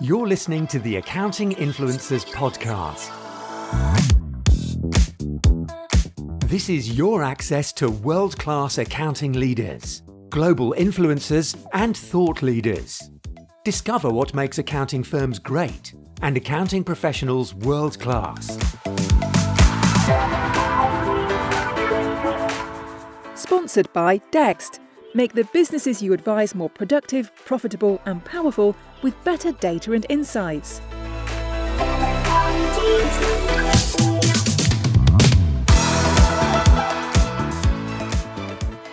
You're listening to the Accounting Influencers Podcast. This is your access to world class accounting leaders, global influencers, and thought leaders. Discover what makes accounting firms great and accounting professionals world class. Sponsored by Dext. Make the businesses you advise more productive, profitable, and powerful with better data and insights.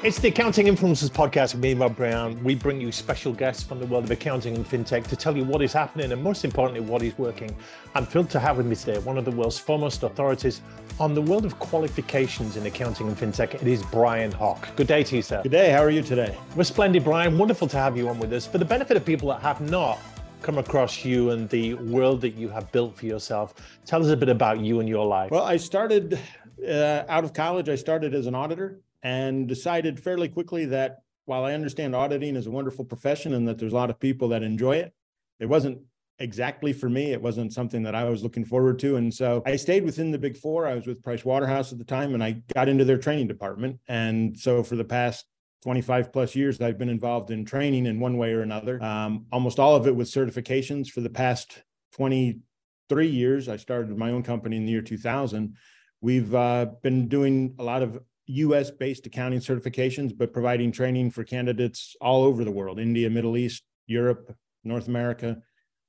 It's the Accounting Influencers podcast with me, Rob Brown. We bring you special guests from the world of accounting and fintech to tell you what is happening and, most importantly, what is working. I'm thrilled to have with me today one of the world's foremost authorities on the world of qualifications in accounting and fintech. It is Brian Hock. Good day to you, sir. Good day. How are you today? We're splendid, Brian. Wonderful to have you on with us. For the benefit of people that have not come across you and the world that you have built for yourself, tell us a bit about you and your life. Well, I started uh, out of college. I started as an auditor and decided fairly quickly that while I understand auditing is a wonderful profession and that there's a lot of people that enjoy it, it wasn't exactly for me. It wasn't something that I was looking forward to. And so I stayed within the big four. I was with Price Waterhouse at the time and I got into their training department. And so for the past 25 plus years, I've been involved in training in one way or another. Um, almost all of it with certifications for the past 23 years. I started my own company in the year 2000. We've uh, been doing a lot of US based accounting certifications, but providing training for candidates all over the world India, Middle East, Europe, North America,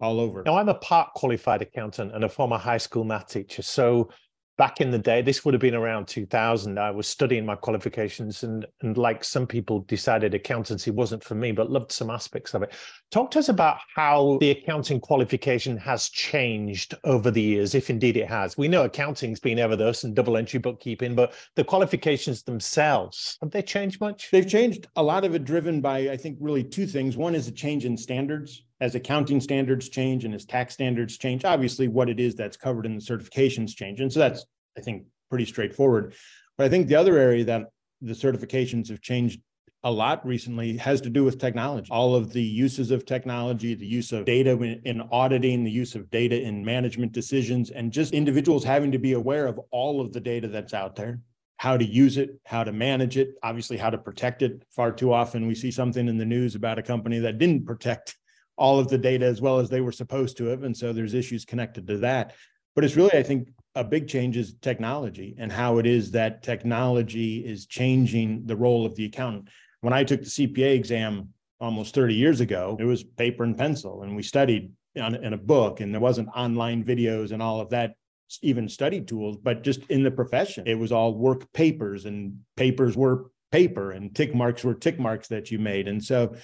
all over. Now, I'm a part qualified accountant and a former high school math teacher. So back in the day, this would have been around 2000. I was studying my qualifications, and and like some people, decided accountancy wasn't for me, but loved some aspects of it. Talk to us about how the accounting qualification has changed over the years, if indeed it has. We know accounting's been ever thus and double entry bookkeeping, but the qualifications themselves have they changed much? They've changed. A lot of it driven by, I think, really two things. One is a change in standards as accounting standards change and as tax standards change, obviously what it is that's covered in the certifications change. And so that's, I think, pretty straightforward. But I think the other area that the certifications have changed a lot recently has to do with technology. All of the uses of technology, the use of data in auditing, the use of data in management decisions, and just individuals having to be aware of all of the data that's out there, how to use it, how to manage it, obviously how to protect it. Far too often we see something in the news about a company that didn't protect all of the data as well as they were supposed to have. And so there's issues connected to that. But it's really, I think, a big change is technology and how it is that technology is changing the role of the accountant. When I took the CPA exam almost 30 years ago, it was paper and pencil, and we studied on, in a book, and there wasn't online videos and all of that, even study tools, but just in the profession, it was all work papers, and papers were paper, and tick marks were tick marks that you made. And so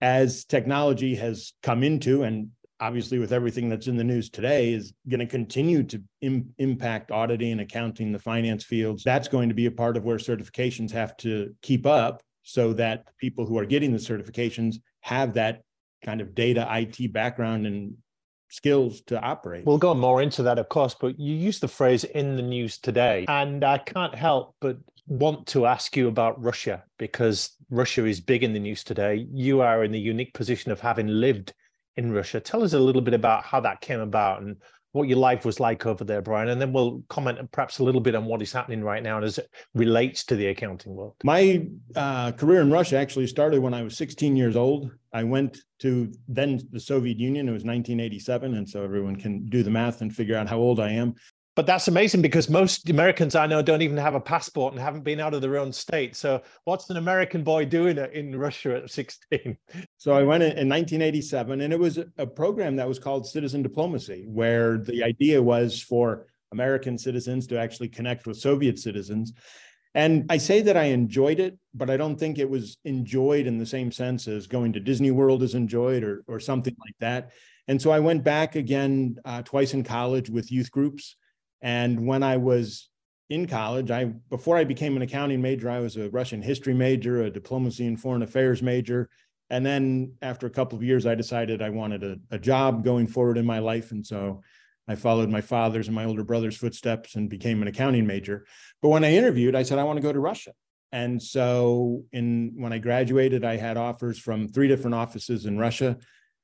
as technology has come into and obviously with everything that's in the news today is going to continue to Im- impact auditing accounting the finance fields. That's going to be a part of where certifications have to keep up so that people who are getting the certifications have that kind of data IT background and skills to operate. We'll go more into that, of course, but you use the phrase in the news today. And I can't help but want to ask you about Russia because Russia is big in the news today. You are in the unique position of having lived in Russia. Tell us a little bit about how that came about and what your life was like over there, Brian, and then we'll comment perhaps a little bit on what is happening right now and as it relates to the accounting world. My uh, career in Russia actually started when I was 16 years old. I went to then the Soviet Union. It was 1987, and so everyone can do the math and figure out how old I am. But that's amazing because most Americans I know don't even have a passport and haven't been out of their own state. So, what's an American boy doing in Russia at 16? So, I went in 1987, and it was a program that was called Citizen Diplomacy, where the idea was for American citizens to actually connect with Soviet citizens. And I say that I enjoyed it, but I don't think it was enjoyed in the same sense as going to Disney World is enjoyed or, or something like that. And so I went back again uh, twice in college with youth groups and when I was in college, I before I became an accounting major, I was a Russian history major, a diplomacy and foreign affairs major. And then after a couple of years, I decided I wanted a, a job going forward in my life. And so I followed my father's and my older brother's footsteps and became an accounting major. But when I interviewed, I said, I want to go to Russia. And so in when I graduated, I had offers from three different offices in Russia.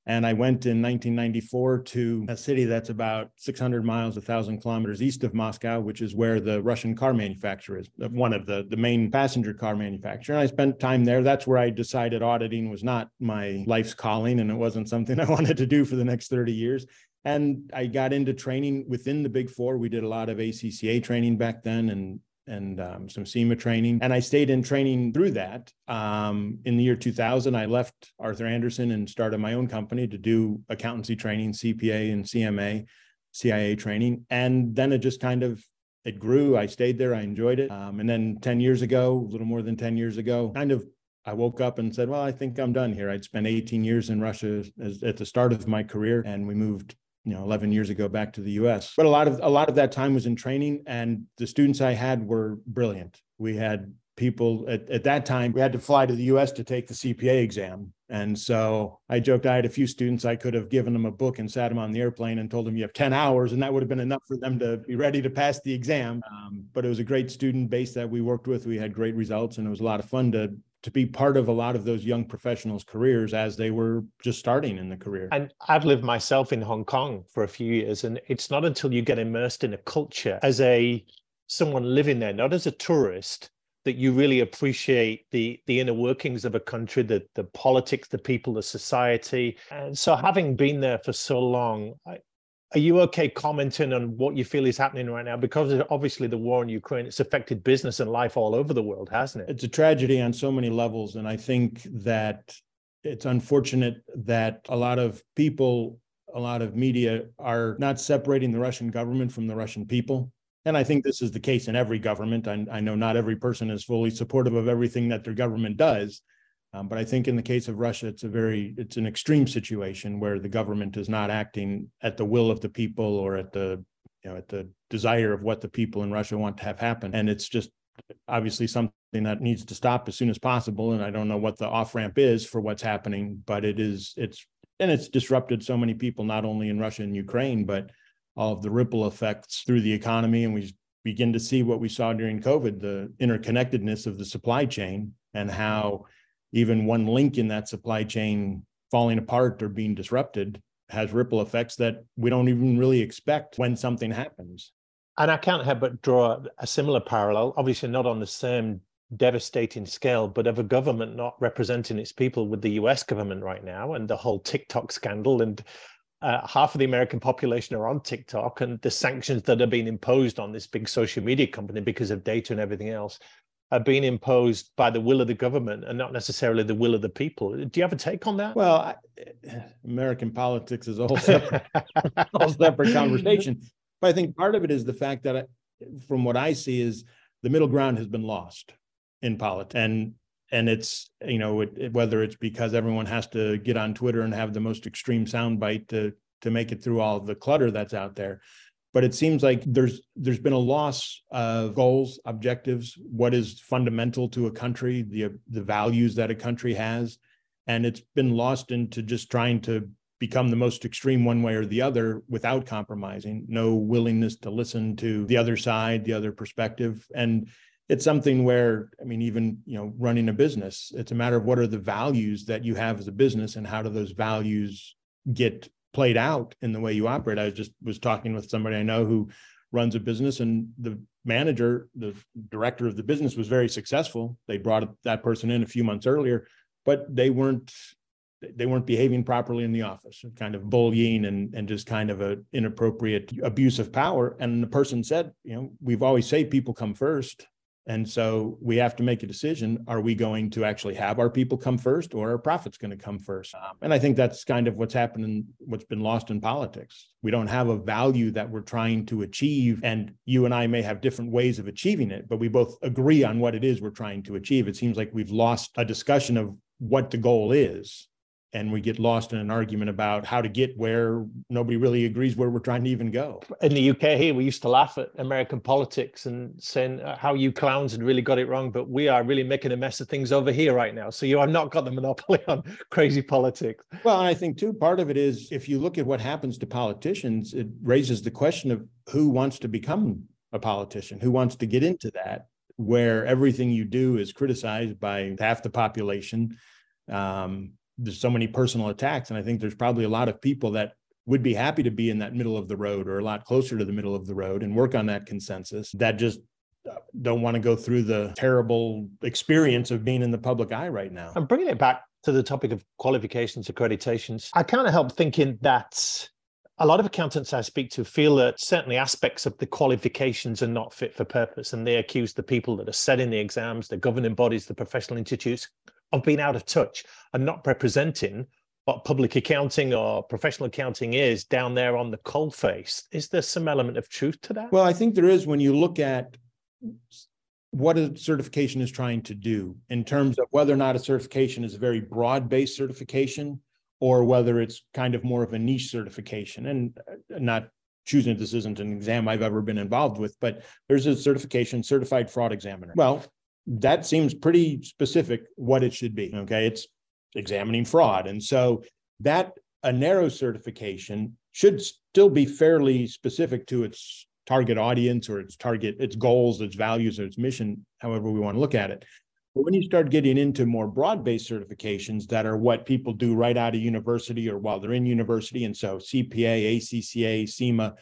And I went in 1994 to a city that's about 600 miles, 1,000 kilometers east of Moscow, which is where the Russian car manufacturer is, one of the, the main passenger car manufacturer. And I spent time there. That's where I decided auditing was not my life's calling and it wasn't something I wanted to do for the next 30 years. And I got into training within the big four. We did a lot of ACCA training back then and and um, some CIMA training. And I stayed in training through that. Um, in the year 2000, I left Arthur Andersen and started my own company to do accountancy training, CPA and CMA, CIA training. And then it just kind of it grew. I stayed there. I enjoyed it. Um, and then 10 years ago, a little more than 10 years ago, kind of I woke up and said, well, I think I'm done here. I'd spent 18 years in Russia as, at the start of my career, and we moved you know 11 years ago back to the US but a lot of a lot of that time was in training and the students I had were brilliant. We had people at, at that time we had to fly to the US to take the CPA exam. And so I joked I had a few students I could have given them a book and sat them on the airplane and told them you have 10 hours and that would have been enough for them to be ready to pass the exam. Um, but it was a great student base that we worked with. We had great results and it was a lot of fun to to be part of a lot of those young professionals' careers as they were just starting in the career. And I've lived myself in Hong Kong for a few years, and it's not until you get immersed in a culture as a someone living there, not as a tourist, that you really appreciate the the inner workings of a country, the the politics, the people, the society. And so, having been there for so long, I, are you okay commenting on what you feel is happening right now? Because obviously the war in Ukraine, it's affected business and life all over the world, hasn't it? It's a tragedy on so many levels. And I think that it's unfortunate that a lot of people, a lot of media are not separating the Russian government from the Russian people. And I think this is the case in every government. I, I know not every person is fully supportive of everything that their government does. Um, but I think in the case of Russia, it's a very it's an extreme situation where the government is not acting at the will of the people or at the you know at the desire of what the people in Russia want to have happen, and it's just obviously something that needs to stop as soon as possible. And I don't know what the off ramp is for what's happening, but it is it's and it's disrupted so many people not only in Russia and Ukraine, but all of the ripple effects through the economy, and we begin to see what we saw during COVID, the interconnectedness of the supply chain and how even one link in that supply chain falling apart or being disrupted has ripple effects that we don't even really expect when something happens. And I can't help but draw a similar parallel, obviously not on the same devastating scale, but of a government not representing its people with the US government right now and the whole TikTok scandal. And uh, half of the American population are on TikTok and the sanctions that are being imposed on this big social media company because of data and everything else are being imposed by the will of the government and not necessarily the will of the people. Do you have a take on that? Well, I, American politics is a whole separate, whole separate conversation. But I think part of it is the fact that, I, from what I see, is the middle ground has been lost in politics, and and it's you know it, it, whether it's because everyone has to get on Twitter and have the most extreme soundbite to to make it through all the clutter that's out there but it seems like there's there's been a loss of goals objectives what is fundamental to a country the the values that a country has. And it's been lost into just trying to become the most extreme one way or the other without compromising no willingness to listen to the other side the other perspective. And it's something where i mean even you know running a business it's a matter of what are the values that you have as a business and how do those values get played out in the way you operate. I just was talking with somebody I know who runs a business and the manager, the director of the business was very successful. They brought that person in a few months earlier, but they weren't they weren't behaving properly in the office, kind of bullying and and just kind of a inappropriate abuse of power. And the person said, you know, we've always say people come first. And so we have to make a decision. Are we going to actually have our people come first or are profits going to come first? Um, and I think that's kind of what's happening, what's been lost in politics. We don't have a value that we're trying to achieve. And you and I may have different ways of achieving it, but we both agree on what it is we're trying to achieve. It seems like we've lost a discussion of what the goal is and we get lost in an argument about how to get where nobody really agrees where we're trying to even go. In the UK here, we used to laugh at American politics and saying uh, how you clowns had really got it wrong, but we are really making a mess of things over here right now. So you have not got the monopoly on crazy politics. Well, and I think too, part of it is if you look at what happens to politicians, it raises the question of who wants to become a politician, who wants to get into that where everything you do is criticized by half the population. Um, there's so many personal attacks. And I think there's probably a lot of people that would be happy to be in that middle of the road or a lot closer to the middle of the road and work on that consensus that just uh, don't want to go through the terrible experience of being in the public eye right now. I'm bringing it back to the topic of qualifications, accreditations. I can't help thinking that a lot of accountants I speak to feel that certainly aspects of the qualifications are not fit for purpose, and they accuse the people that are setting the exams, the governing bodies, the professional institutes, of being out of touch and not representing what public accounting or professional accounting is down there on the coal face. Is there some element of truth to that? Well, I think there is when you look at what a certification is trying to do in terms of whether or not a certification is a very broad based certification or whether it's kind of more of a niche certification. And uh, not choosing this isn't an exam I've ever been involved with, but there's a certification, certified fraud examiner. Well, that seems pretty specific what it should be. Okay. It's examining fraud. And so that a narrow certification should still be fairly specific to its target audience or its target, its goals, its values, or its mission, however we want to look at it. But when you start getting into more broad-based certifications that are what people do right out of university or while they're in university, and so CPA, ACCA, CIMA,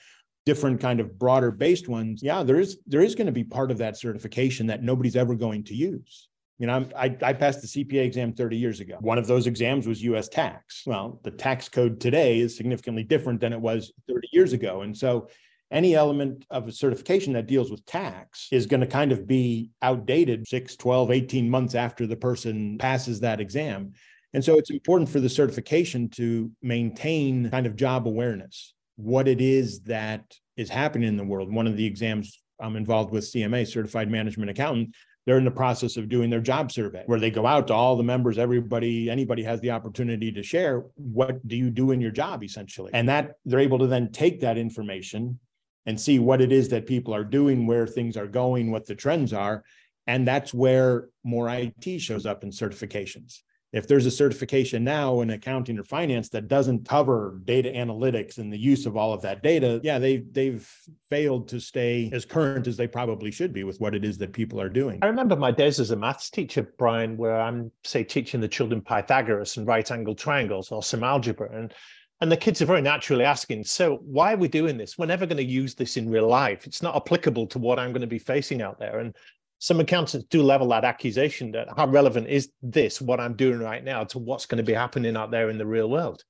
different kind of broader based ones, yeah, there is there is going to be part of that certification that nobody's ever going to use. You know, I, I passed the CPA exam 30 years ago. One of those exams was US tax. Well, the tax code today is significantly different than it was 30 years ago. And so any element of a certification that deals with tax is going to kind of be outdated 6, 12, 18 months after the person passes that exam. And so it's important for the certification to maintain kind of job awareness, what it is that is happening in the world. One of the exams I'm involved with CMA, Certified Management Accountant, they're in the process of doing their job survey where they go out to all the members everybody anybody has the opportunity to share what do you do in your job essentially and that they're able to then take that information and see what it is that people are doing where things are going what the trends are and that's where more IT shows up in certifications if there's a certification now in accounting or finance that doesn't cover data analytics and the use of all of that data, yeah, they they've failed to stay as current as they probably should be with what it is that people are doing. I remember my days as a maths teacher, Brian, where I'm say teaching the children Pythagoras and right angle triangles or some algebra and and the kids are very naturally asking, so why are we doing this? We're never going to use this in real life. It's not applicable to what I'm going to be facing out there. And some accountants do level that accusation that how relevant is this, what I'm doing right now, to what's going to be happening out there in the real world?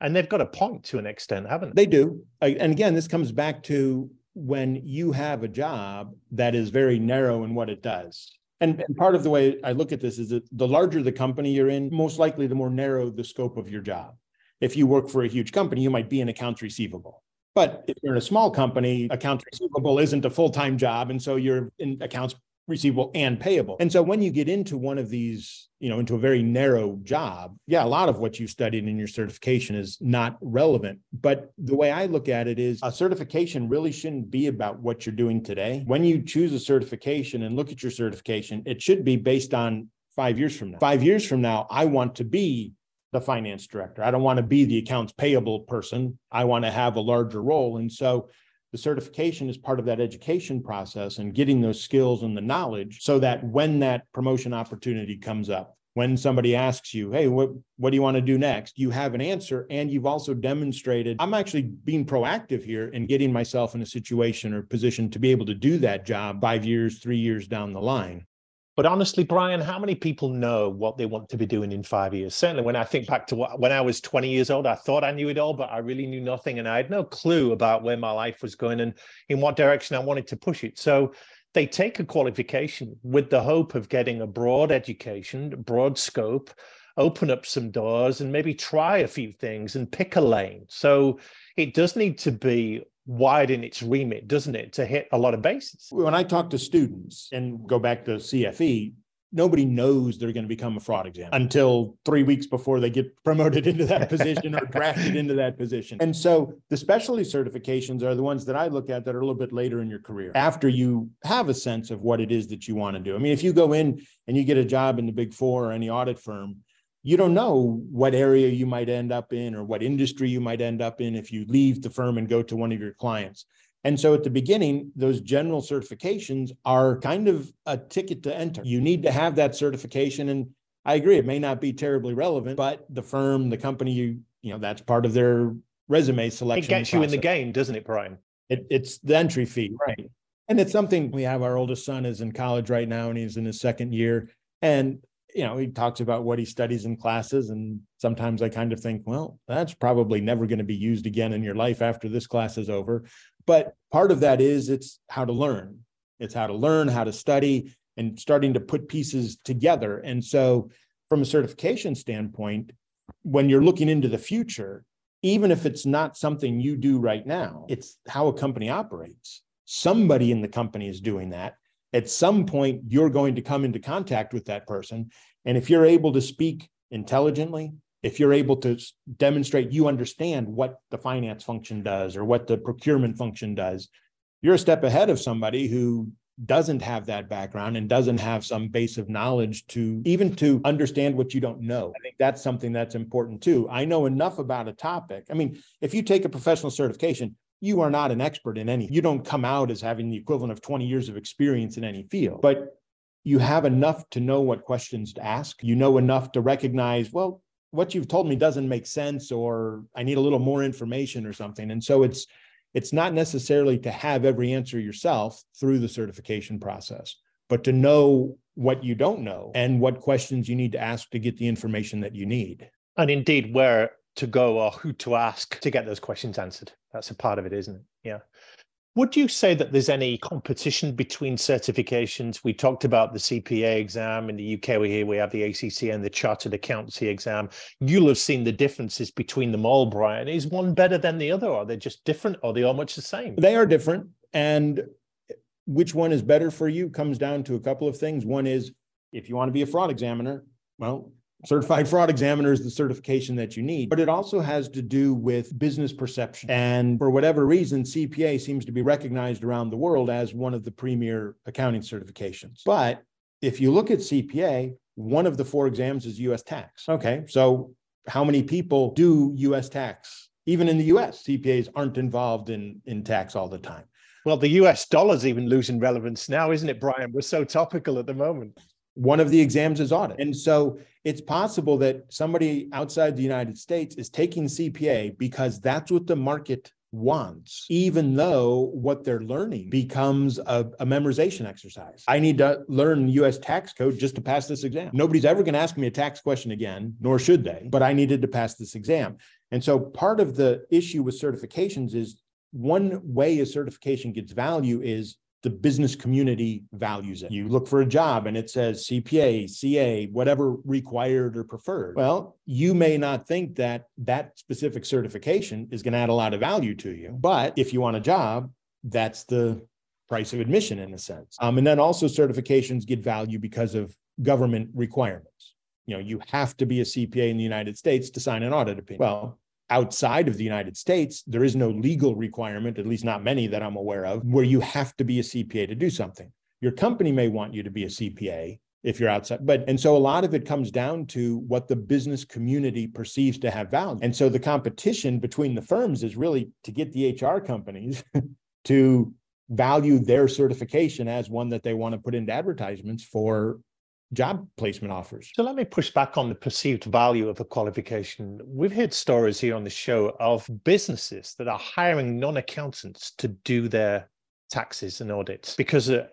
And they've got a point to an extent, haven't they? They do. And again, this comes back to when you have a job that is very narrow in what it does. And, and, part of the way I look at this is that the larger the company you're in, most likely the more narrow the scope of your job. If you work for a huge company, you might be in accounts receivable. But if you're in a small company, accounts receivable isn't a full time job. And so you're in accounts receivable and payable. And so when you get into one of these, you know, into a very narrow job, yeah, a lot of what you studied in your certification is not relevant. But the way I look at it is a certification really shouldn't be about what you're doing today. When you choose a certification and look at your certification, it should be based on five years from now. Five years from now, I want to be the finance director. I don't want to be the accounts payable person. I want to have a larger role. And so the certification is part of that education process and getting those skills and the knowledge so that when that promotion opportunity comes up when somebody asks you hey what, what do you want to do next? you have an answer and you've also demonstrated i'm actually being proactive here and getting myself in a situation or position to be able to do that job five years three years down the line but honestly, Brian, how many people know what they want to be doing in five years? Certainly, when I think back to what, when I was 20 years old, I thought I knew it all, but I really knew nothing. And I had no clue about where my life was going and in what direction I wanted to push it. So they take a qualification with the hope of getting a broad education, broad scope, open up some doors, and maybe try a few things and pick a lane. So it does need to be wide in its remit, doesn't it, to hit a lot of bases? When I talk to students and go back to CFE, nobody knows they're going to become a fraud examiner until three weeks before they get promoted into that position or drafted into that position. And so the specialty certifications are the ones that I look at that are a little bit later in your career after you have a sense of what it is that you want to do. I mean, if you go in and you get a job in the big four or any audit firm, you don't know what area you might end up in or what industry you might end up in if you leave the firm and go to one of your clients. And so at the beginning, those general certifications are kind of a ticket to enter. You need to have that certification. And I agree, it may not be terribly relevant, but the firm, the company, you, you know, that's part of their resume selection. It gets you in the game, doesn't it, Brian? It, it's the entry fee, right? And it's something we have. Our oldest son is in college right now, and he's in his second year. And you know, he talks about what he studies in classes, and sometimes I kind of think, well, that's probably never going to be used again in your life after this class is over. But part of that is it's how to learn. It's how to learn, how to study, and starting to put pieces together. And so, from a certification standpoint, when you're looking into the future, even if it's not something you do right now, it's how a company operates. Somebody in the company is doing that. At some point, you're going to come into contact with that person. And if you're able to speak intelligently, if you're able to demonstrate you understand what the finance function does or what the procurement function does, you're a step ahead of somebody who doesn't have that background and doesn't have some base of knowledge to even to understand what you don't know. I think that's something that's important too. I know enough about a topic. I mean, if you take a professional certification, you are not an expert in any. You don't come out as having the equivalent of 20 years of experience in any field. But you have enough to know what questions to ask. You know enough to recognize, well, what you've told me doesn't make sense or I need a little more information or something. And so it's it's not necessarily to have every answer yourself through the certification process, but to know what you don't know and what questions you need to ask to get the information that you need. And indeed, where to go or who to ask to get those questions answered. That's a part of it, isn't it? Yeah. Would you say that there's any competition between certifications? We talked about the CPA exam in the UK. We here we have the ACC and the Chartered Accountancy exam. You'll have seen the differences between them all, Brian. Is one better than the other? Are they just different? Or are they all much the same? They are different, and which one is better for you comes down to a couple of things. One is if you want to be a fraud examiner, well, Certified fraud examiner is the certification that you need, but it also has to do with business perception. And for whatever reason, CPA seems to be recognized around the world as one of the premier accounting certifications. But if you look at CPA, one of the four exams is US tax. Okay, so how many people do US tax? Even in the US, CPAs aren't involved in, in tax all the time. Well, the US dollar's even losing relevance now, isn't it, Brian? We're so topical at the moment one of the exams is audit. And so it's possible that somebody outside the United States is taking CPA because that's what the market wants, even though what they're learning becomes a, a, memorization exercise. I need to learn US tax code just to pass this exam. Nobody's ever going to ask me a tax question again, nor should they, but I needed to pass this exam. And so part of the issue with certifications is one way a certification gets value is the business community values it. You look for a job and it says CPA, CA, whatever required or preferred. Well, you may not think that that specific certification is going to add a lot of value to you. But if you want a job, that's the price of admission in a sense. Um, and then also certifications get value because of government requirements. You know, you have to be a CPA in the United States to sign an audit opinion. Well, outside of the United States, there is no legal requirement, at least not many that I'm aware of, where you have to be a CPA to do something. Your company may want you to be a CPA if you're outside. But and so a lot of it comes down to what the business community perceives to have value. And so the competition between the firms is really to get the HR companies to value their certification as one that they want to put into advertisements for job placement offers. So let me push back on the perceived value of a qualification. We've heard stories here on the show of businesses that are hiring non accountants to do their taxes and audits because uh,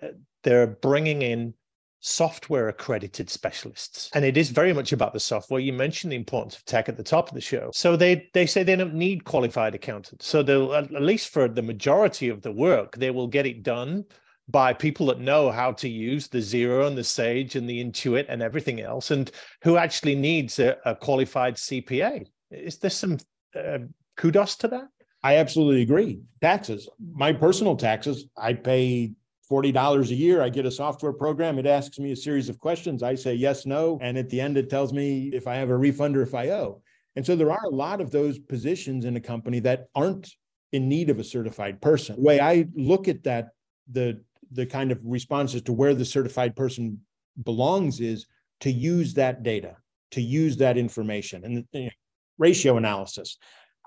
they're bringing in software accredited specialists and it is very much about the software you mentioned the importance of tech at the top of the show so they they say they don't need qualified accountants so they'll at least for the majority of the work they will get it done by people that know how to use the Xero and the Sage and the Intuit and everything else, and who actually needs a, a qualified CPA. Is there some uh, kudos to that? I absolutely agree. Taxes, my personal taxes, I pay $40 a year. I get a software program. It asks me a series of questions. I say yes, no. And at the end, it tells me if I have a refund or if I owe. And so there are a lot of those positions in a company that aren't in need of a certified person. The way I look at that, the the kind of responses to where the certified person belongs is to use that data, to use that information and you know, ratio analysis.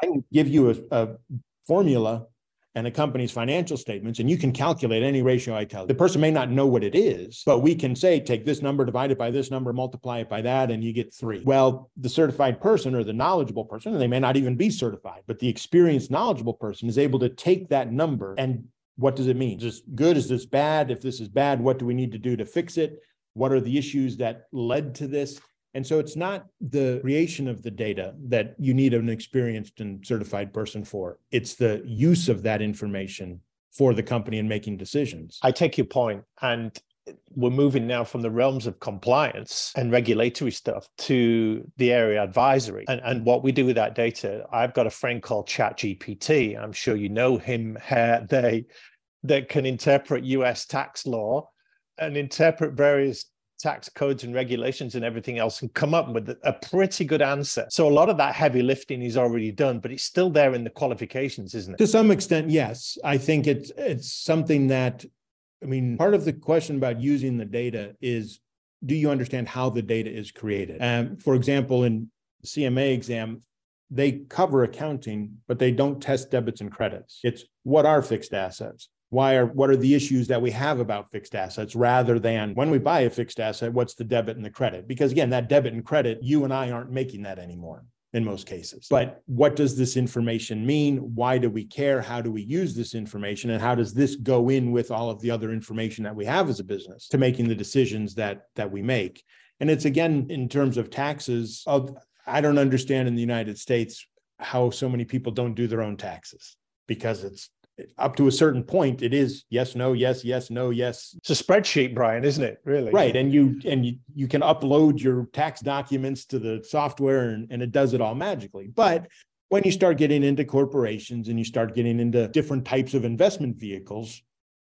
I can give you a, a formula and a company's financial statements, and you can calculate any ratio I tell you. The person may not know what it is, but we can say, take this number, divide it by this number, multiply it by that, and you get three. Well, the certified person or the knowledgeable person, and they may not even be certified, but the experienced, knowledgeable person is able to take that number and what does it mean? Is this good? Is this bad? If this is bad, what do we need to do to fix it? What are the issues that led to this? And so it's not the creation of the data that you need an experienced and certified person for. It's the use of that information for the company in making decisions. I take your point, and we're moving now from the realms of compliance and regulatory stuff to the area advisory and, and what we do with that data. I've got a friend called ChatGPT. I'm sure you know him, they that can interpret US tax law and interpret various tax codes and regulations and everything else and come up with a pretty good answer. So a lot of that heavy lifting is already done, but it's still there in the qualifications, isn't it? To some extent, yes. I think it's it's something that I mean, part of the question about using the data is do you understand how the data is created? Um, for example, in CMA exam, they cover accounting, but they don't test debits and credits. It's what are fixed assets? Why are what are the issues that we have about fixed assets rather than when we buy a fixed asset what's the debit and the credit? Because again that debit and credit you and i aren't making that anymore in most cases. But what does this information mean? Why do we care? How do we use this information? And how does this go in with all of the other information that we have as a business to making the decisions that that we make? And it's again in terms of taxes i don't understand in the united states how so many people don't do their own taxes because it's up to a certain point, it is yes, no, yes, yes, no, yes. It's a spreadsheet, Brian, isn't it? Really? Right. And you and you, you can upload your tax documents to the software and, and it does it all magically. But when you start getting into corporations and you start getting into different types of investment vehicles,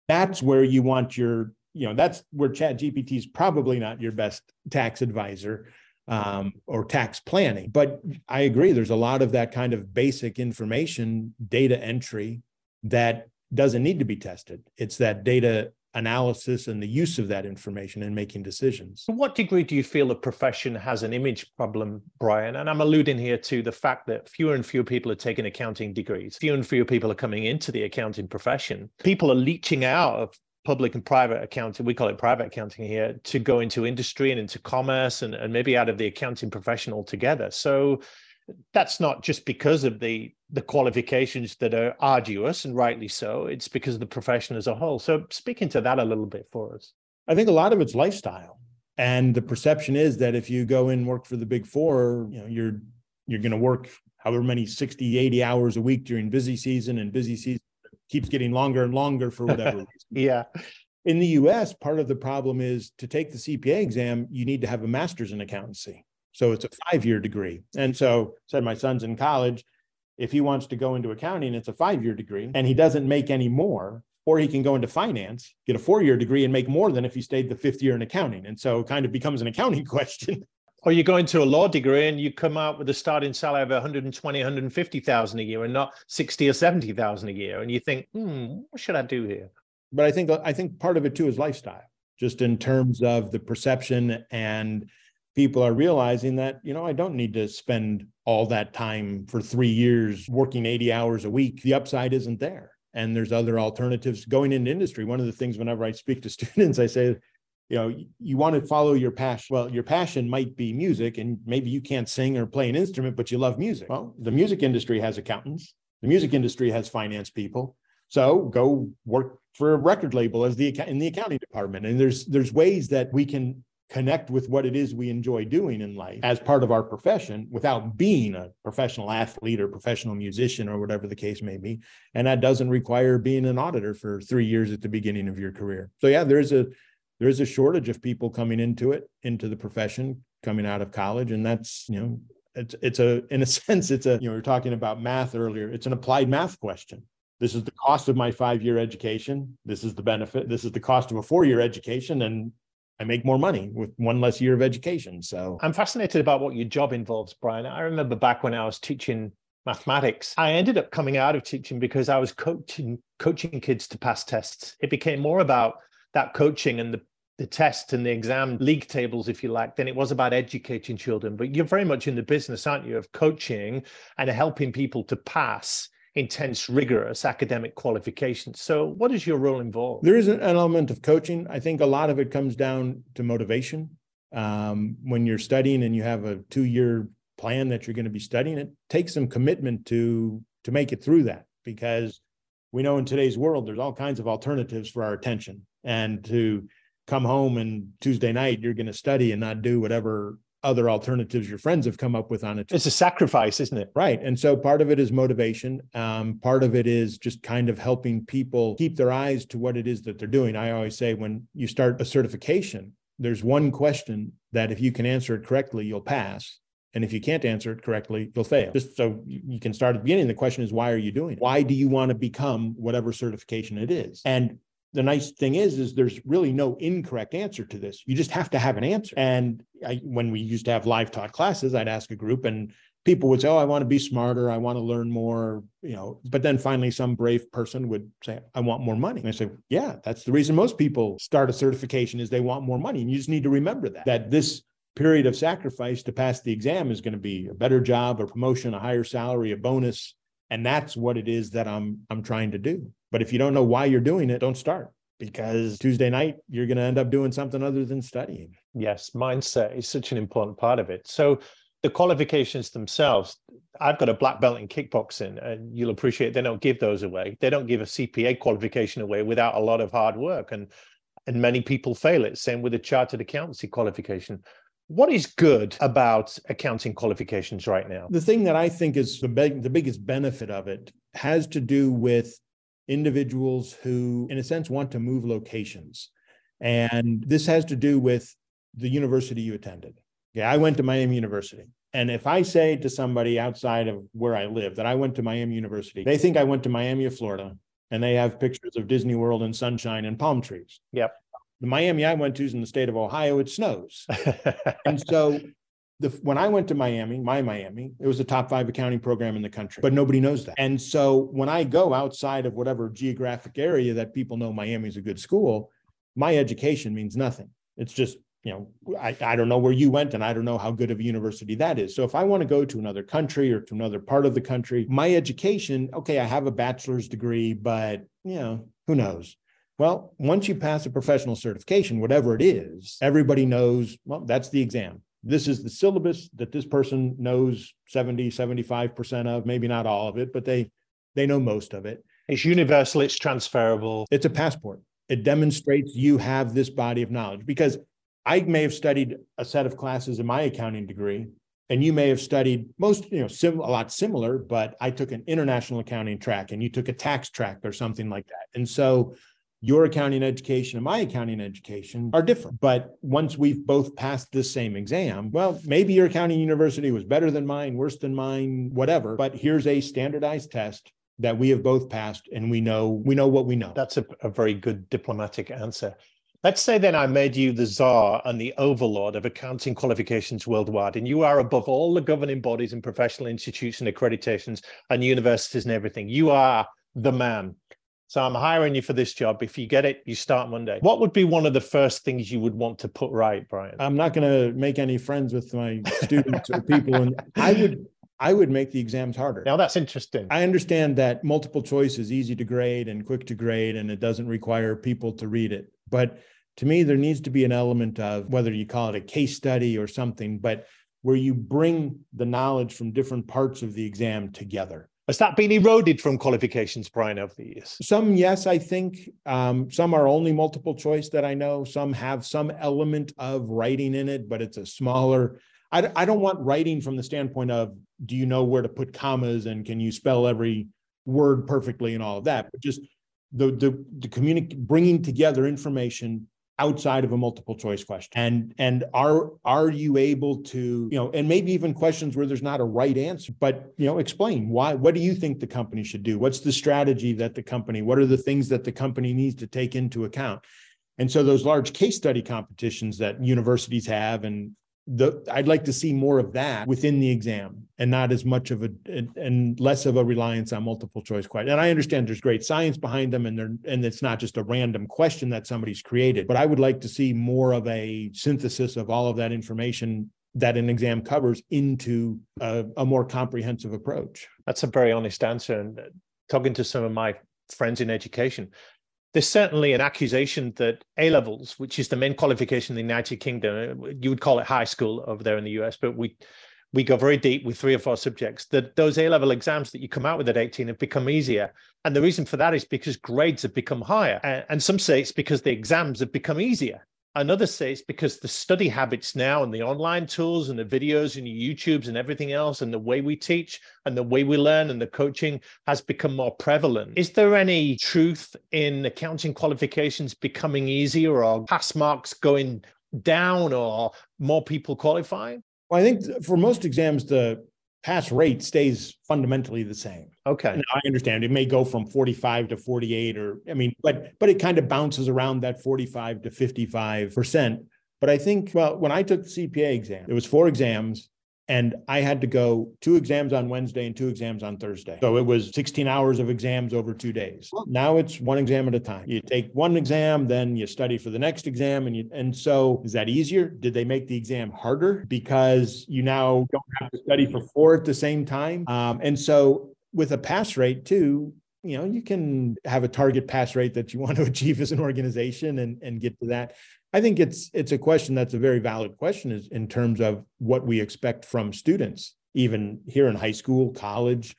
that's where you want your, you know, that's where Chat GPT is probably not your best tax advisor um, or tax planning. But I agree, there's a lot of that kind of basic information, data entry that doesn't need to be tested. It's that data analysis and the use of that information in making decisions. To what degree do you feel the profession has an image problem, Brian? And I'm alluding here to the fact that fewer and fewer people are taking accounting degrees, fewer and fewer people are coming into the accounting profession. People are leeching out of public and private accounting, we call it private accounting here, to go into industry and into commerce and, and maybe out of the accounting profession altogether. So that's not just because of the the qualifications that are arduous and rightly so. It's because of the profession as a whole. So speaking to that a little bit for us. I think a lot of it's lifestyle. And the perception is that if you go and work for the big four you know you're you're going to work however many 60 80 hours a week during busy season and busy season keeps getting longer and longer for whatever reason. Yeah. In the us part of the problem is to take the cpa exam you need to have a master's in accountancy so it's a five year degree. And so said my son's in college. If he wants to go into accounting, it's a five year degree and he doesn't make any more, or he can go into finance, get a four year degree and make more than if he stayed the fifth year in accounting. And so it kind of becomes an accounting question. Or you go into a law degree and you come out with a starting salary of 120, 150,000 a year and not 60 or 70,000 a year. And you think, hmm, what should I do here? But I think I think part of it too is lifestyle, just in terms of the perception and people are realizing that you know i don't need to spend all that time for three years working 80 hours a week. The upside isn't there. And there's other alternatives going into industry. One of the things whenever i speak to students i say you know you want to follow your passion well your passion might be music and maybe you can't sing or play an instrument but you love music. Well the music industry has accountants. The music industry has finance people. So go work for a record label as the in the accounting department. And there's there's ways that we can connect with what it is we enjoy doing in life as part of our profession without being a professional athlete or professional musician or whatever the case may be. And that doesn't require being an auditor for 3 years at the beginning of your career. So yeah there's a there's a shortage of people coming into it into the profession coming out of college. And that's you know it's it's a in a sense it's a you know we are talking about math earlier. It's an applied math question. This is the cost of my five year education. This is the benefit. This is the cost of a four year education. And I make more money with one less year of education. So I'm fascinated about what your job involves, Brian. I remember back when I was teaching mathematics, I ended up coming out of teaching because I was coaching coaching kids to pass tests. It became more about that coaching and the the test and the exam league tables, if you like, than it was about educating children. But you're very much in the business, aren't you, of coaching and helping people to pass intense, rigorous academic qualifications. So, what is your role involved? There is an element of coaching. I think a lot of it comes down to motivation. Um, when you're studying and you have a two year plan that you're going to be studying, it takes some commitment to to make it through that because we know in today's world there's all kinds of alternatives for our attention and to come home and Tuesday night you're going to study and not do whatever other alternatives your friends have come up with on it. It's a sacrifice, isn't it? Right. And so part of it is motivation. Um, part of it is just kind of helping people keep their eyes to what it is that they're doing. I always say when you start a certification, there's one question that if you can answer it correctly, you'll pass. And if you can't answer it correctly, you'll fail. Just so you can start at the beginning. The question is, why are you doing it? Why do you want to become whatever certification it is? And the nice thing is, is there's really no incorrect answer to this. You just have to have an answer. And I, when we used to have live taught classes, I'd ask a group and people would say, Oh, I want to be smarter. I want to learn more, you know, but then finally some brave person would say, I want more money. And I say, yeah, that's the reason most people start a certification is they want more money. And you just need to remember that, that this period of sacrifice to pass the exam is going to be a better job, a promotion, a higher salary, a bonus. And that's what it is that I'm I'm trying to do. But if you don't know why you're doing it, don't start because Tuesday night you're going to end up doing something other than studying. Yes, mindset is such an important part of it. So the qualifications themselves, I've got a black belt in kickboxing, and you'll appreciate they don't give those away. They don't give a CPA qualification away without a lot of hard work, and and many people fail it. Same with a chartered accountancy qualification. What is good about accounting qualifications right now? The thing that I think is the, big, the biggest benefit of it has to do with individuals who, in a sense, want to move locations. And this has to do with the university you attended. Yeah, I went to Miami University. And if I say to somebody outside of where I live that I went to Miami University, they think I went to Miami of Florida and they have pictures of Disney World and sunshine and palm trees. Yep the Miami I went to is in the state of Ohio. It snows, and so the, when I went to Miami, my Miami, it was the top five accounting program in the country, but nobody knows that. And so when I go outside of whatever geographic area that people know Miami is a good school, my education means nothing. It's just you know, I, I don't know where you went and I don't know how good of a university that is. So if I want to go to another country or to another part of the country, my education, okay, I have a bachelor's degree, but you know, who knows? Well, once you pass a professional certification, whatever it is, everybody knows, well, that's the exam. This is the syllabus that this person knows 70, 75% of, maybe not all of it, but they they know most of it. It's universal, it's transferable. It's a passport. It demonstrates you have this body of knowledge because I may have studied a set of classes in my accounting degree and you may have studied most you know sim- a lot similar but i took an international accounting track and you took a tax track or something like that and so your accounting education and my accounting education are different. But once we've both passed the same exam, well, maybe your accounting university was better than mine, worse than mine, whatever. But here's a standardized test that we have both passed and we know we know what we know. That's a, a very good diplomatic answer. Let's say then I made you the czar and the overlord of accounting qualifications worldwide, and you are above all the governing bodies and professional institutes and accreditations and universities and everything. You are the man. So I'm hiring you for this job. If you get it, you start Monday. What would be one of the first things you would want to put right, Brian? I'm not going to make any friends with my students or people, and I would I would make the exams harder. Now that's interesting. I understand that multiple choice is easy to grade and quick to grade, and it doesn't require people to read it. But to me, there needs to be an element of whether you call it a case study or something, but where you bring the knowledge from different parts of the exam together. Has that been eroded from qualifications, Brian, over the years? Some, yes, I think. Um, some are only multiple choice that I know. Some have some element of writing in it, but it's a smaller. I, I don't want writing from the standpoint of do you know where to put commas and can you spell every word perfectly and all of that, but just the the, the bringing together information outside of a multiple choice question. And and are are you able to you know and maybe even questions where there's not a right answer but you know explain why what do you think the company should do? What's the strategy that the company what are the things that the company needs to take into account? And so those large case study competitions that universities have and the I'd like to see more of that within the exam and not as much of a and less of a reliance on multiple choice questions. And I understand there's great science behind them and they're and it's not just a random question that somebody's created, but I would like to see more of a synthesis of all of that information that an exam covers into a, a more comprehensive approach. That's a very honest answer. And uh, talking to some of my friends in education, there's certainly an accusation that A levels, which is the main qualification in the United Kingdom, you would call it high school over there in the US, but we we go very deep with three or four subjects. That those A level exams that you come out with at 18 have become easier, and the reason for that is because grades have become higher, and, and some say it's because the exams have become easier. Another say it's because the study habits now and the online tools and the videos and the YouTubes and everything else and the way we teach and the way we learn and the coaching has become more prevalent. Is there any truth in accounting qualifications becoming easier or pass marks going down or more people qualifying? Well, I think for most exams, the pass rate stays fundamentally the same. Okay. Now, I understand it may go from 45 to 48 or I mean, but but it kind of bounces around that 45 to 55 percent. But I think well, when I took the CPA exam, it was four exams and I had to go two exams on Wednesday and two exams on Thursday. So it was 16 hours of exams over two days. Now it's one exam at a time. You take one exam, then you study for the next exam. And you, and so is that easier? Did they make the exam harder because you now don't have to study for four at the same time? Um, and so with a pass rate too, you know, you can have a target pass rate that you want to achieve as an organization and, and get to that. I think it's it's a question that's a very valid question is in terms of what we expect from students, even here in high school, college.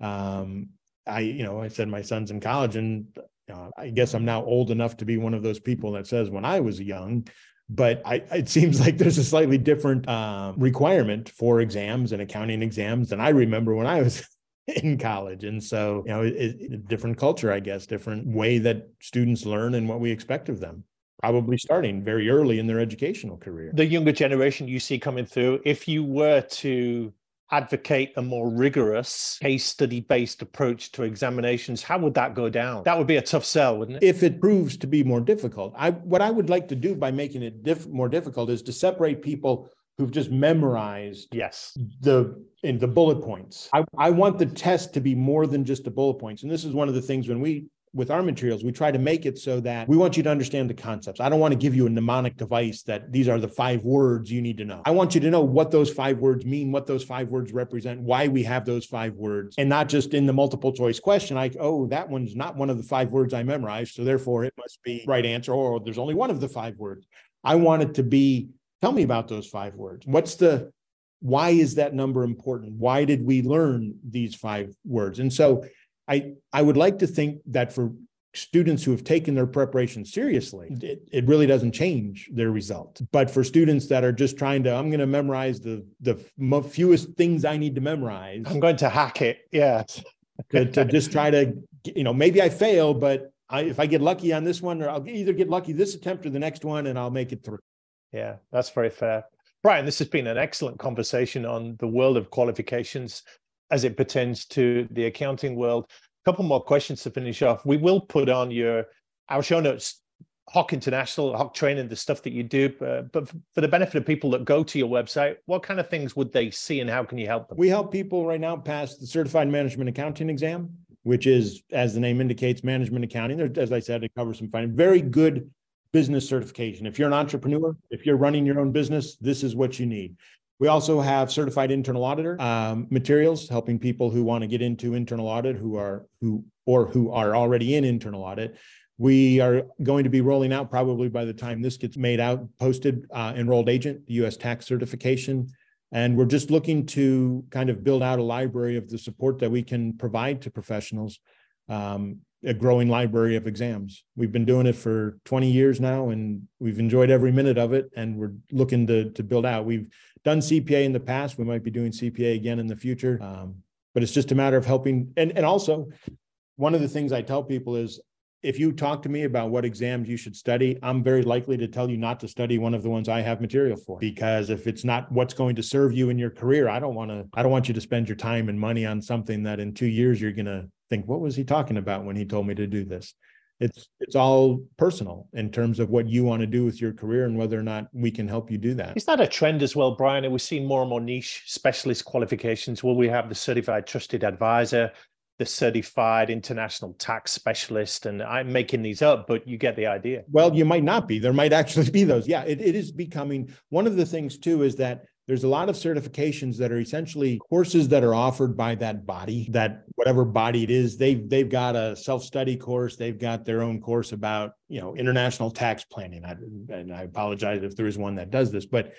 Um, I, you know, I said my son's in college, and uh, I guess I'm now old enough to be one of those people that says when I was young. But I, it seems like there's a slightly different uh, requirement for exams and accounting exams than I remember when I was in college. And so, you know, it, it, different culture, I guess, different way that students learn and what we expect of them probably starting very early in their educational career. The younger generation you see coming through, if you were to advocate a more rigorous case study based approach to examinations how would that go down? That would be a tough sell wouldn't it? If it proves to be more difficult i what i would like to do by making it diff- more difficult is to separate people who've just memorized yes. the in the bullet points. I, I want the test to be more than just the bullet points. And this is one of the things when we with our materials, we try to make it so that we want you to understand the concepts. I don't want to give you a mnemonic device that these are the five words you need to know. I want you to know what those five words mean, what those five words represent, why we have those five words, and not just in the multiple choice question. Like, oh, that one's not one of the five words I memorized, so therefore it must be right answer, or oh, there's only one of the five words. I want it to be, tell me about those five words. What's the why is that number important? Why did we learn these five words? And so I, I would like to think that for students who have taken their preparation seriously, it, it really doesn't change their result. But for students that are just trying to, I'm going to memorize the the fewest things I need to memorize. I'm going to hack it. Yeah. to, to just try to, you know, maybe I fail, but I, if I get lucky on this one, or I'll either get lucky this attempt or the next one, and I'll make it through. Yeah, that's very fair. Brian, this has been an excellent conversation on the world of qualifications as it pertains to the accounting world. A couple more questions to finish off. We will put on your our show notes, HOCK International, HOCK Training, the stuff that you do. Uh, but for the benefit of people that go to your website, what kind of things would they see, and how can you help them? We help people right now pass the Certified Management Accounting exam, which is, as the name indicates, management accounting. There, as I said, it covers some fine, very good business certification. If you're an entrepreneur, if you're running your own business, this is what you need. We also have certified internal auditor um, materials, helping people who want to get into internal audit, who are who or who are already in internal audit. We are going to be rolling out probably by the time this gets made out, posted, uh, enrolled agent, U.S. tax certification, and we're just looking to kind of build out a library of the support that we can provide to professionals um, a growing library of exams. We've been doing it for 20 years now, and we've enjoyed every minute of it. And we're looking to to build out. We've done CPA in the past. We might be doing CPA again in the future. Um, but it's just a matter of helping. And and also, one of the things I tell people is if you talk to me about what exams you should study, I'm very likely to tell you not to study one of the ones I have material for. Because if it's not what's going to serve you in your career, I don't want to, I don't want you to spend your time and money on something that in two years you're going to think, what was he talking about when he told me to do this? It's it's all personal in terms of what you want to do with your career and whether or not we can help you do that. Is that a trend as well, Brian? We're seeing more and more niche specialist qualifications. Will we have the certified trusted advisor, the certified international tax specialist? And I'm making these up, but you get the idea. Well, you might not be. There might actually be those. Yeah, it, it is becoming one of the things too is that there's a lot of certifications that are essentially courses that are offered by that body that whatever body it is they've they've got a self-study course they've got their own course about you know international tax planning. I, and i apologize if there is one that does this but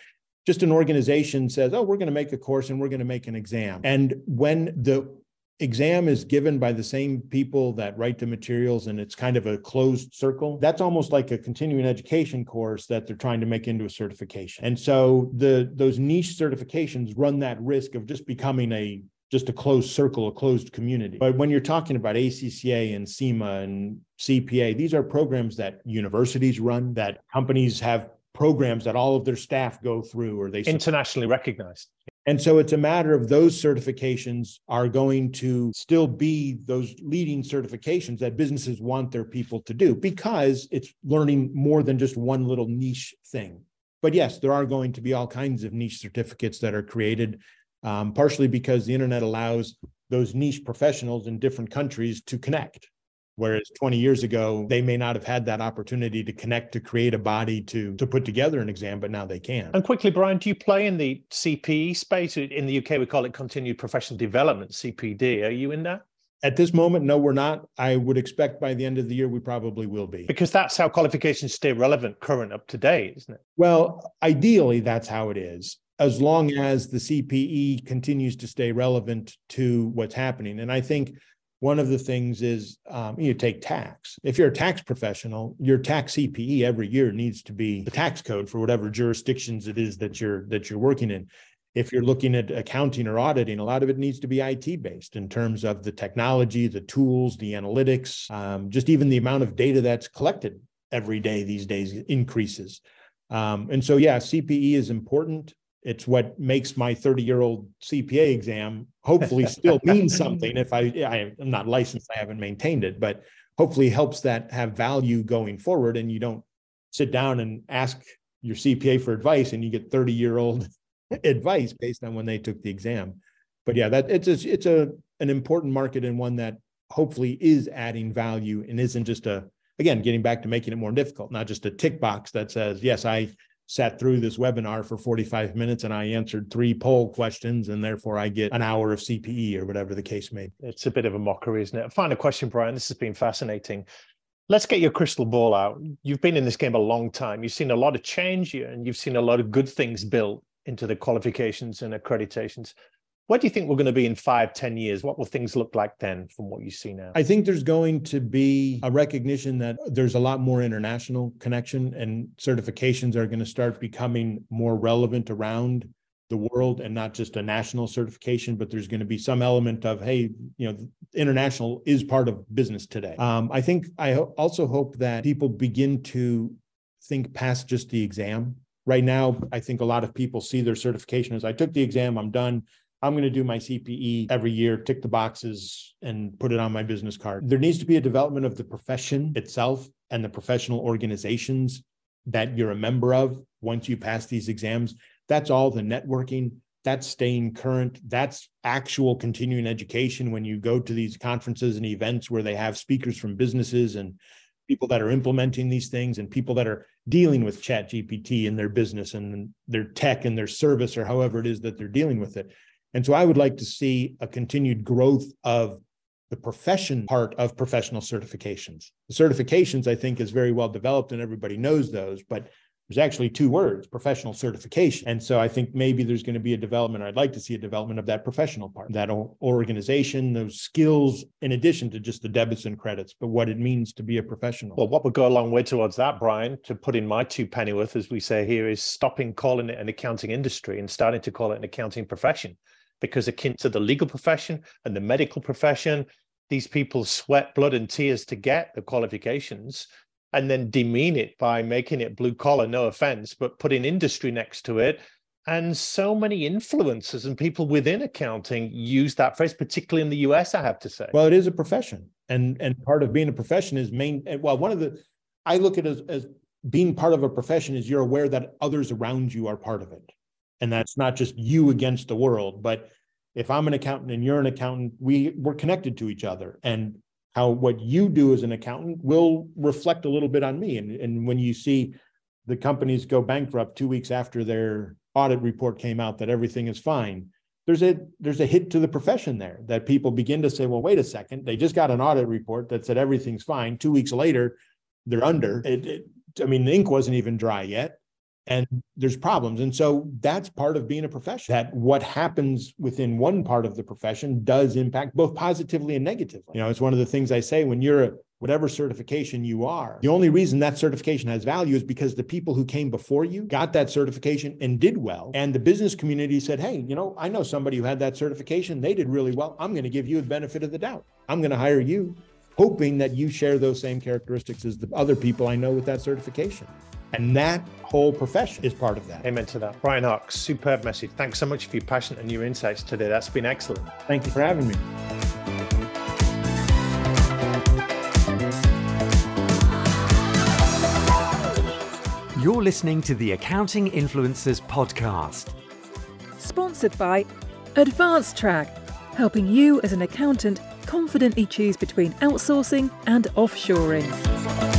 just an organization says oh we're going to make a course and we're going to make an exam. And when the exam is given by the same people that write the materials and it's kind of a closed circle. That's almost like a continuing education course that they're trying to make into a certification. And so the those niche certifications run that risk of just becoming a just a closed circle a closed community. But when you're talking about ACCA and cima and cpa these are programs that universities run that companies have programs that all of their staff go through or they internationally recognized and so it's a matter of those certifications are going to still be those leading certifications that businesses want their people to do because it's learning more than just one little niche thing. But yes, there are going to be all kinds of niche certificates that are created, um, partially because the internet allows those niche professionals in different countries to connect. Whereas 20 years ago, they may not have had that opportunity to connect to create a body to, to put together an exam, but now they can. And quickly, Brian, do you play in the CPE space? In the UK, we call it continued professional development, CPD. Are you in that? At this moment, no, we're not. I would expect by the end of the year, we probably will be. Because that's how qualifications stay relevant, current, up to date, isn't it? Well, ideally, that's how it is as long as the CPE continues to stay relevant to what's happening. And I think one of the things is um, you take tax. If you're a tax professional, your tax CPE every year needs to be the tax code for whatever jurisdictions it is that you're that you're working in. If you're looking at accounting or auditing, a lot of it needs to be IT based in terms of the technology, the tools, the analytics, um, just even the amount of data that's collected every day these days increases. Um, and so, yeah, CPE is important it's what makes my 30 year old CPA exam hopefully still mean something. If I, I am not licensed, I haven't maintained it, but hopefully helps that have value going forward. And you don't sit down and ask your CPA for advice and you get 30 year old advice based on when they took the exam. But yeah, that it's a, it's a an important market and one that hopefully is adding value and isn't just a again getting back to making it more difficult, not just a tick box that says yes, I sat through this webinar for 45 minutes and I answered three poll questions and therefore I get an hour of CPE or whatever the case may be. It's a bit of a mockery, isn't it? Final question, Brian. This has been fascinating. Let's get your crystal ball out. You've been in this game a long time. You've seen a lot of change here and you've seen a lot of good things built into the qualifications and accreditations. What do you think we're going to be in five, ten years? What will things look like then from what you see now? I think there's going to be a recognition that there's a lot more international connection and certifications are going to start becoming more relevant around the world and not just a national certification, but there's going to be some element of, hey, you know, international is part of business today. Um, I think I also hope that people begin to think past just the exam. Right now, I think a lot of people see their certification as I took the exam, I'm done. I'm going to do my CPE every year, tick the boxes, and put it on my business card. There needs to be a development of the profession itself and the professional organizations that you're a member of once you pass these exams. That's all the networking. That's staying current. That's actual continuing education when you go to these conferences and events where they have speakers from businesses and people that are implementing these things and people that are dealing with chat gpt in their business and their tech and their service or however it is that they're dealing with it and so I would like to see a continued growth of the profession part of professional certifications. The certifications, I think, is very well developed and everybody knows those, but there's actually two words professional certification. And so i think maybe there's going to be a development i'd like to see a development of that professional part that organization those skills in addition to just the debits and credits but what it means to be a professional. Well what would go a long way towards that brian to put in my two pennyworth as we say here is stopping calling it an accounting industry and starting to call it an accounting profession because akin to the legal profession and the medical profession, these people sweat blood and tears to get the qualifications and then demean it by making it blue collar, no offense, but putting industry next to it. And so many influencers and people within accounting use that phrase, particularly in the US, I have to say. Well, it is a profession. And and part of being a profession is main well, one of the I look at as, as being part of a profession is you're aware that others around you are part of it and that's not just you against the world but if i'm an accountant and you're an accountant we we're connected to each other. And how what you do as an accountant will reflect a little bit on me. And, and when you see the companies go bankrupt two weeks after their audit report came out that everything is fine there's a there's a hit to the profession there that people begin to say well wait a second. They just got an audit report that said everything's fine. Two weeks later they're under. It, it i mean the ink wasn't even dry yet and there's problems and so that's part of being a profession that what happens within one part of the profession does impact both positively and negatively you know it's one of the things i say when you're whatever certification you are. The only reason that certification has value is because the people who came before you got that certification and did well. And the business community said, hey, you know, I know somebody who had that certification. They did really well. I'm going to give you the benefit of the doubt. I'm going to hire you, hoping that you share those same characteristics as the other people I know with that certification. And that whole profession is part of that. Amen to that. Brian Hock, superb message. Thanks so much for your passion and your insights today. That's been excellent. Thank you for having me. You're listening to the Accounting Influencers podcast. Sponsored by AdvanceTrack, helping you as an accountant confidently choose between outsourcing and offshoring.